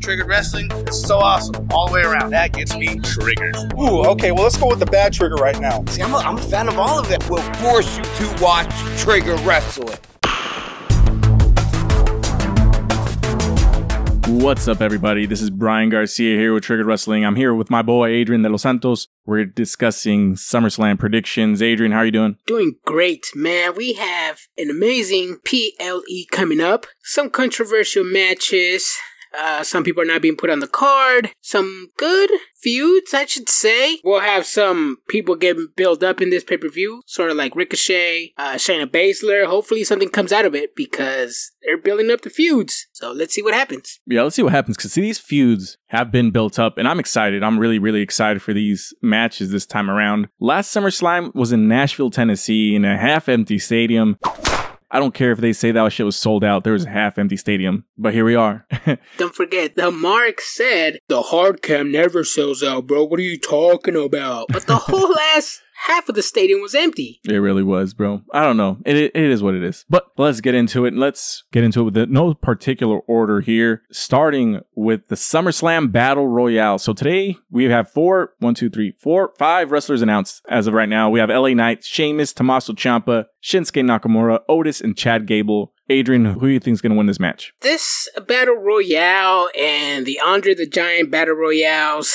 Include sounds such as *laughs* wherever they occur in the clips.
Triggered Wrestling is so awesome all the way around. That gets me triggered. Ooh, okay, well, let's go with the bad trigger right now. See, I'm a, I'm a fan of all of it. We'll force you to watch Trigger Wrestling. What's up, everybody? This is Brian Garcia here with Triggered Wrestling. I'm here with my boy Adrian De Los Santos. We're discussing SummerSlam predictions. Adrian, how are you doing? Doing great, man. We have an amazing PLE coming up, some controversial matches. Uh, some people are not being put on the card. Some good feuds, I should say. We'll have some people getting built up in this pay per view, sort of like Ricochet, uh, Shayna Baszler. Hopefully, something comes out of it because they're building up the feuds. So let's see what happens. Yeah, let's see what happens because see, these feuds have been built up, and I'm excited. I'm really, really excited for these matches this time around. Last SummerSlam was in Nashville, Tennessee, in a half empty stadium. I don't care if they say that shit was sold out. There was a half empty stadium, but here we are. *laughs* Don't forget, the Mark said the hard cam never sells out, bro. What are you talking about? But the whole *laughs* ass half of the stadium was empty. It really was, bro. I don't know. It, it is what it is. But let's get into it. Let's get into it with the, no particular order here, starting with the SummerSlam Battle Royale. So today we have four, one, two, three, four, five wrestlers announced as of right now. We have LA Knight, Sheamus, Tommaso Ciampa, Shinsuke Nakamura, Otis, and Chad Gable. Adrian, who do you think is going to win this match? This Battle Royale and the Andre the Giant Battle Royales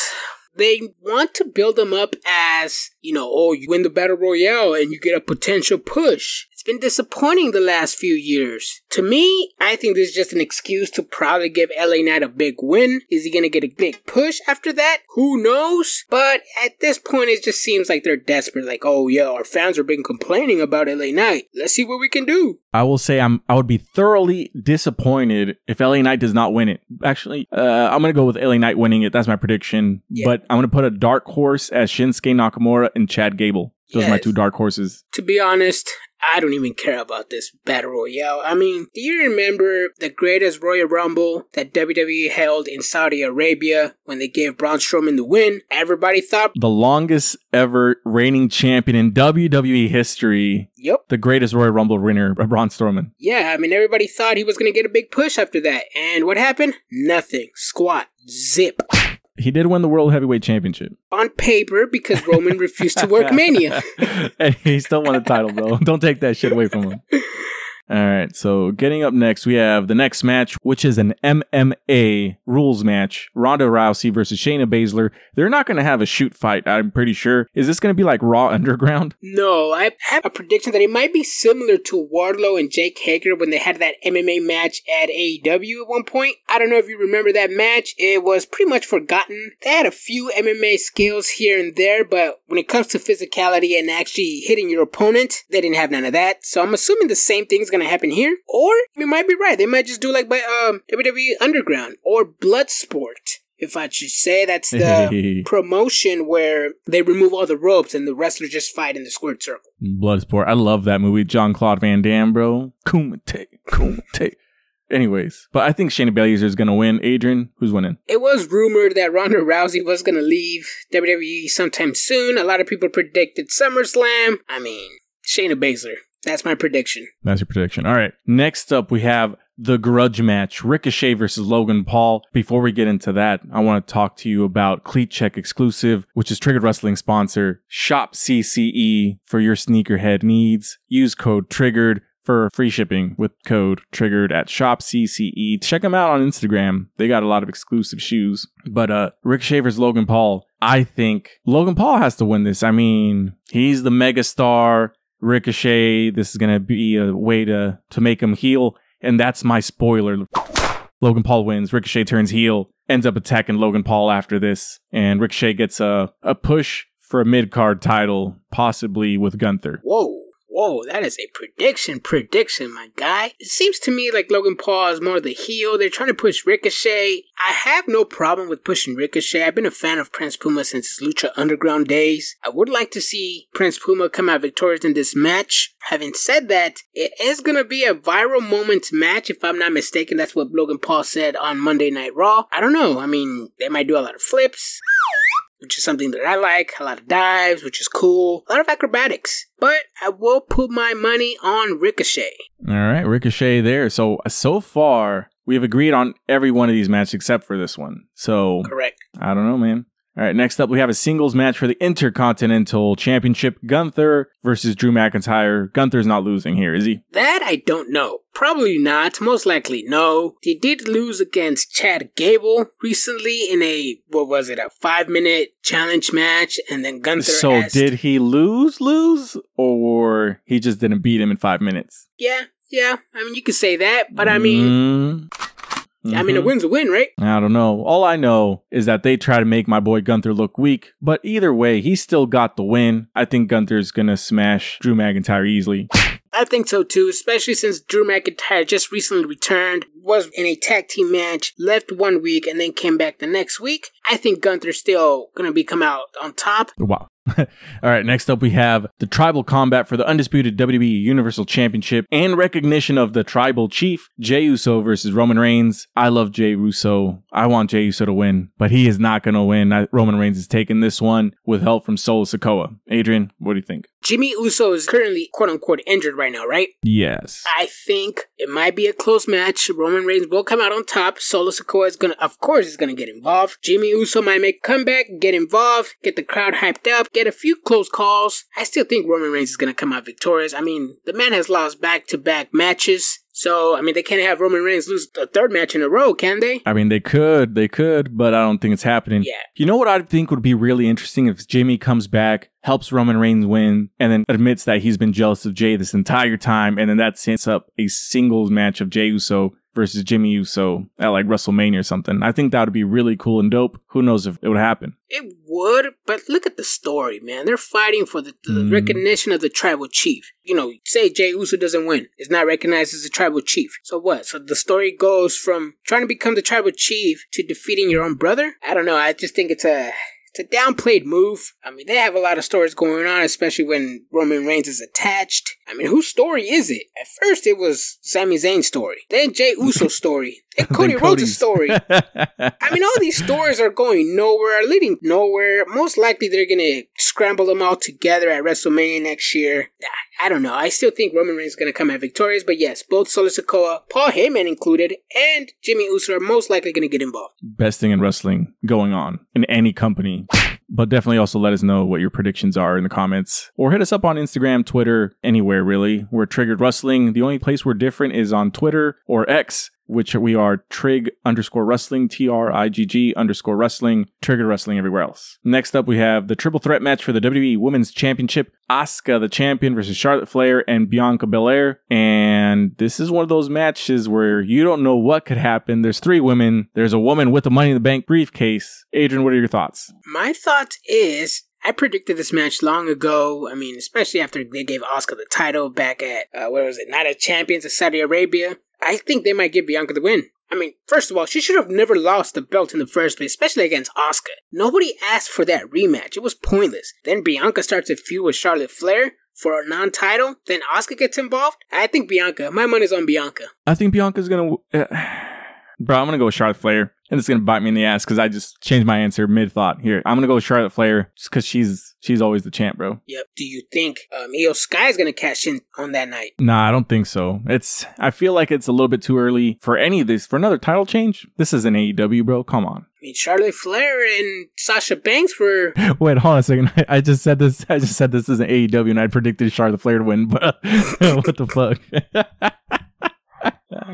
they want to build them up as, you know, oh, you win the battle royale and you get a potential push. It's been disappointing the last few years. To me, I think this is just an excuse to probably give LA Knight a big win. Is he going to get a big push after that? Who knows? But at this point, it just seems like they're desperate. Like, oh yeah, our fans have been complaining about LA Knight. Let's see what we can do. I will say I'm I would be thoroughly disappointed if LA Knight does not win it. Actually, uh, I'm gonna go with LA Knight winning it. That's my prediction. Yeah. But I'm gonna put a dark horse as Shinsuke Nakamura and Chad Gable. Those yes. are my two dark horses. To be honest, I don't even care about this battle royale. I mean, do you remember the greatest Royal Rumble that WWE held in Saudi Arabia when they gave Braun Strowman the win? Everybody thought the longest ever reigning champion in WWE history. Yep. The greatest Royal Rumble winner, Braun Strowman. Yeah, I mean, everybody thought he was going to get a big push after that. And what happened? Nothing. Squat. Zip. He did win the World Heavyweight Championship. On paper, because Roman refused to work *laughs* Mania. *laughs* and he still won the title, bro. *laughs* Don't take that shit away from him. All right, so getting up next, we have the next match, which is an MMA rules match. Ronda Rousey versus Shayna Baszler. They're not going to have a shoot fight, I'm pretty sure. Is this going to be like Raw *laughs* Underground? No, I have a prediction that it might be similar to Wardlow and Jake Hager when they had that MMA match at AEW at one point. I don't know if you remember that match. It was pretty much forgotten. They had a few MMA skills here and there, but when it comes to physicality and actually hitting your opponent, they didn't have none of that. So I'm assuming the same thing's going to happen here. Or we might be right. They might just do like by um, WWE Underground or Bloodsport. If I should say, that's the *laughs* promotion where they remove all the ropes and the wrestlers just fight in the squared circle. Bloodsport. I love that movie. John Claude Van Damme, bro. Kumite, Kumite. Anyways, but I think Shayna Baszler is going to win. Adrian, who's winning? It was rumored that Ronda Rousey was going to leave WWE sometime soon. A lot of people predicted SummerSlam. I mean, Shayna Baszler. That's my prediction. That's your prediction. All right. Next up, we have the grudge match Ricochet versus Logan Paul. Before we get into that, I want to talk to you about Cleat Check exclusive, which is Triggered Wrestling sponsor. Shop CCE for your sneakerhead needs. Use code TRIGGERED for free shipping with code triggered at shop CCE. Check them out on Instagram. They got a lot of exclusive shoes. But uh Ricochet versus Logan Paul. I think Logan Paul has to win this. I mean, he's the megastar. Ricochet. This is going to be a way to, to make him heel. And that's my spoiler. Logan Paul wins. Ricochet turns heel, ends up attacking Logan Paul after this. And Ricochet gets a, a push for a mid card title, possibly with Gunther. Whoa. Whoa, that is a prediction, prediction, my guy. It seems to me like Logan Paul is more the heel. They're trying to push Ricochet. I have no problem with pushing Ricochet. I've been a fan of Prince Puma since his Lucha Underground days. I would like to see Prince Puma come out victorious in this match. Having said that, it is going to be a viral moment match, if I'm not mistaken. That's what Logan Paul said on Monday Night Raw. I don't know. I mean, they might do a lot of flips which is something that I like, a lot of dives, which is cool, a lot of acrobatics. But I will put my money on Ricochet. All right, Ricochet there. So so far, We have agreed on every one of these matches except for this one. So Correct. I don't know, man. All right, next up we have a singles match for the Intercontinental Championship. Gunther versus Drew McIntyre. Gunther's not losing here, is he? That I don't know. Probably not. Most likely no. He did lose against Chad Gable recently in a what was it, a five minute challenge match, and then Gunther. so asked, did he lose, lose, or he just didn't beat him in five minutes? Yeah, yeah. I mean, you could say that, but I mean, Mm. I mean, a Mhm. win's a win, right? I don't know. All I know is that they try to make my boy Gunther look weak, but either way, he still got the win. I think Gunther's gonna smash Drew McIntyre easily. I think so too, especially since Drew McIntyre just recently returned, was in a tag team match, left one week, and then came back the next week. I think Gunther's still gonna be come out on top. Wow. *laughs* All right, next up we have the tribal combat for the undisputed WWE Universal Championship and recognition of the tribal chief, Jey Uso versus Roman Reigns. I love Jey Uso. I want Jey Uso to win, but he is not going to win. I- Roman Reigns is taking this one with help from Solo Sikoa. Adrian, what do you think? Jimmy Uso is currently quote unquote injured right now, right? Yes. I think it might be a close match. Roman Reigns will come out on top. Solo Sikoa is gonna, of course, is gonna get involved. Jimmy Uso might make a comeback, get involved, get the crowd hyped up, get a few close calls. I still think Roman Reigns is gonna come out victorious. I mean, the man has lost back-to-back matches. So, I mean, they can't have Roman Reigns lose a third match in a row, can they? I mean, they could, they could, but I don't think it's happening. Yeah. You know what I think would be really interesting if Jimmy comes back, helps Roman Reigns win, and then admits that he's been jealous of Jey this entire time, and then that sets up a singles match of Jey Uso versus Jimmy Uso at like WrestleMania or something. I think that would be really cool and dope. Who knows if it would happen? It would, but look at the story, man. They're fighting for the, the Mm. recognition of the tribal chief. You know, say Jey Uso doesn't win, is not recognized as a tribal chief. So what? So the story goes from trying to become the tribal chief to defeating your own brother? I don't know. I just think it's a it's a downplayed move. I mean, they have a lot of stories going on, especially when Roman Reigns is attached. I mean, whose story is it? At first, it was Sami Zayn's story, then Jey Uso's story, *laughs* then Cody Then Rhodes' story. *laughs* I mean, all these stories are going nowhere, are leading nowhere. Most likely, they're gonna scramble them all together at WrestleMania next year. I don't know. I still think Roman Reigns is gonna come out victorious, but yes, both Solo Sikoa, Paul Heyman included, and Jimmy Uso are most likely gonna get involved. Best thing in wrestling going on in any company. But definitely also let us know what your predictions are in the comments or hit us up on Instagram, Twitter, anywhere really. We're Triggered Wrestling. The only place we're different is on Twitter or X, which we are Trig underscore wrestling, T R I G G underscore wrestling, trigger Wrestling everywhere else. Next up, we have the triple threat match for the WWE Women's Championship. Asuka, the champion, versus Charlotte Flair and Bianca Belair. And this is one of those matches where you don't know what could happen. There's three women. There's a woman with a Money in the Bank briefcase. Adrian, what are your thoughts? My thought is. I predicted this match long ago. I mean, especially after they gave Asuka the title back at, uh, where was it? Night of Champions of Saudi Arabia. I think they might give Bianca the win. I mean, first of all, she should have never lost the belt in the first place, especially against Asuka. Nobody asked for that rematch. It was pointless. Then Bianca starts a feud with Charlotte Flair for a non-title. Then Asuka gets involved. I think Bianca. My money's on Bianca. I think Bianca's gonna. Uh, bro, I'm gonna go with Charlotte Flair, and it's gonna bite me in the ass because I just changed my answer mid thought. Here, I'm gonna go with Charlotte Flair just because she's she's always the champ, bro. Yep. Do you think um, Iyo Sky is gonna cash in on that night? Nah, I don't think so. It's I feel like it's a little bit too early for any of this for another title change. This is an AEW, bro. Come on. I mean, Charlotte Flair and Sasha Banks were *laughs* Wait, hold on a second. I, *laughs* I just said this. I just said this is an AEW, and I predicted Charlotte Flair to win. But *laughs* what the fuck?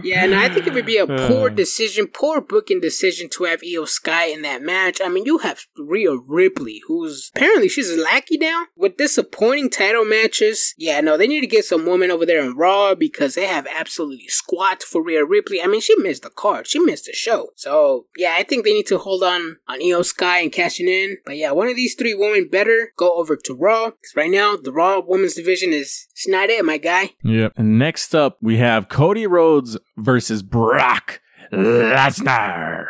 Yeah, and I think it would be a poor decision, poor booking decision to have Iyo Sky in that match. I mean, you have Rhea Ripley, who's apparently she's a lackey now with disappointing title matches. Yeah, no, they need to get some woman over there in Raw because they have absolutely squat for Rhea Ripley. I mean, she missed the card, she missed the show. So yeah, I think they need to hold on on Iyo Sky and cashing in. But yeah, one of these three women better go over to Raw. 'Cause right now, the Raw women's division is it's not it, my guy. Yep. And next up, we have Cody Rhodes versus Brock Lesnar.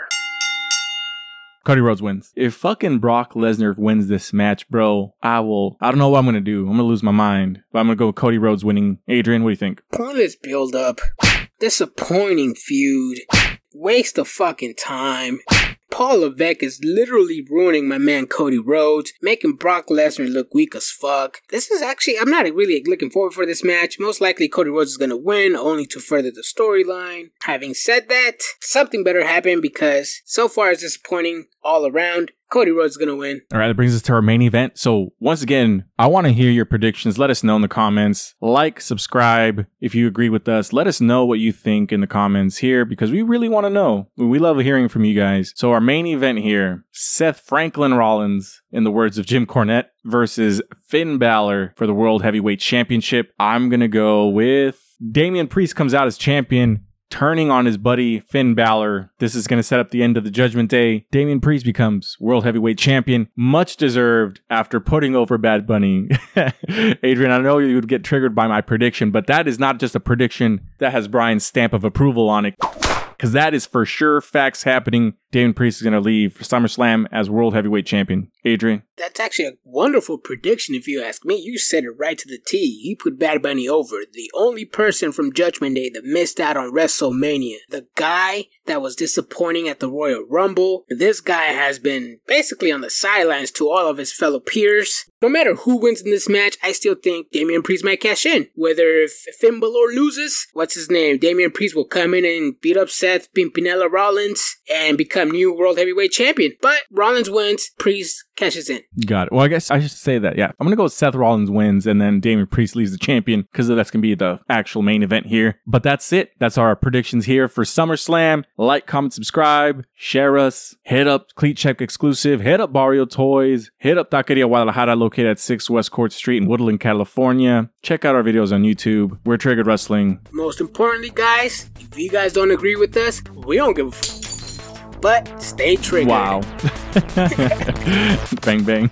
Cody Rhodes wins. If fucking Brock Lesnar wins this match, bro, I will. I don't know what I'm gonna do. I'm gonna lose my mind. But I'm gonna go with Cody Rhodes winning. Adrian, what do you think? Pointless build up. Disappointing feud. Waste of fucking time. Paul Levesque is literally ruining my man Cody Rhodes, making Brock Lesnar look weak as fuck. This is actually, I'm not really looking forward for this match. Most likely Cody Rhodes is gonna win, only to further the storyline. Having said that, something better happened because so far it's disappointing all around. Cody Rhodes is going to win. All right, that brings us to our main event. So, once again, I want to hear your predictions. Let us know in the comments. Like, subscribe if you agree with us. Let us know what you think in the comments here because we really want to know. We love hearing from you guys. So, our main event here Seth Franklin Rollins, in the words of Jim Cornette, versus Finn Balor for the World Heavyweight Championship. I'm going to go with Damian Priest comes out as champion turning on his buddy Finn Balor. This is going to set up the end of the Judgment Day. Damian Priest becomes World Heavyweight Champion, much deserved after putting over Bad Bunny. *laughs* Adrian, I know you would get triggered by my prediction, but that is not just a prediction that has Brian's stamp of approval on it. Because that is for sure facts happening. Damian Priest is going to leave for SummerSlam as World Heavyweight Champion. Adrian? That's actually a wonderful prediction if you ask me. You said it right to the T. He put Bad Bunny over. The only person from Judgment Day that missed out on WrestleMania. The guy that was disappointing at the Royal Rumble. This guy has been basically on the sidelines to all of his fellow peers. No matter who wins in this match, I still think Damian Priest might cash in. Whether if Finn Balor loses, what's his name? Damian Priest will come in and beat up Seth Pimpinella Rollins and become new World Heavyweight Champion. But Rollins wins, Priest cashes in. Got it. Well, I guess I should say that. Yeah. I'm going to go with Seth Rollins wins and then Damian Priest leaves the champion because that's going to be the actual main event here. But that's it. That's our predictions here for SummerSlam. Like, comment, subscribe, share us, hit up Cleat Check exclusive, hit up Barrio Toys, hit up Taqueria Guadalajara located at 6 West Court Street in Woodland, California. Check out our videos on YouTube. We're Triggered Wrestling. Most importantly, guys, if you guys don't agree with us, we don't give a f- but stay triggered. Wow. *laughs* bang, bang.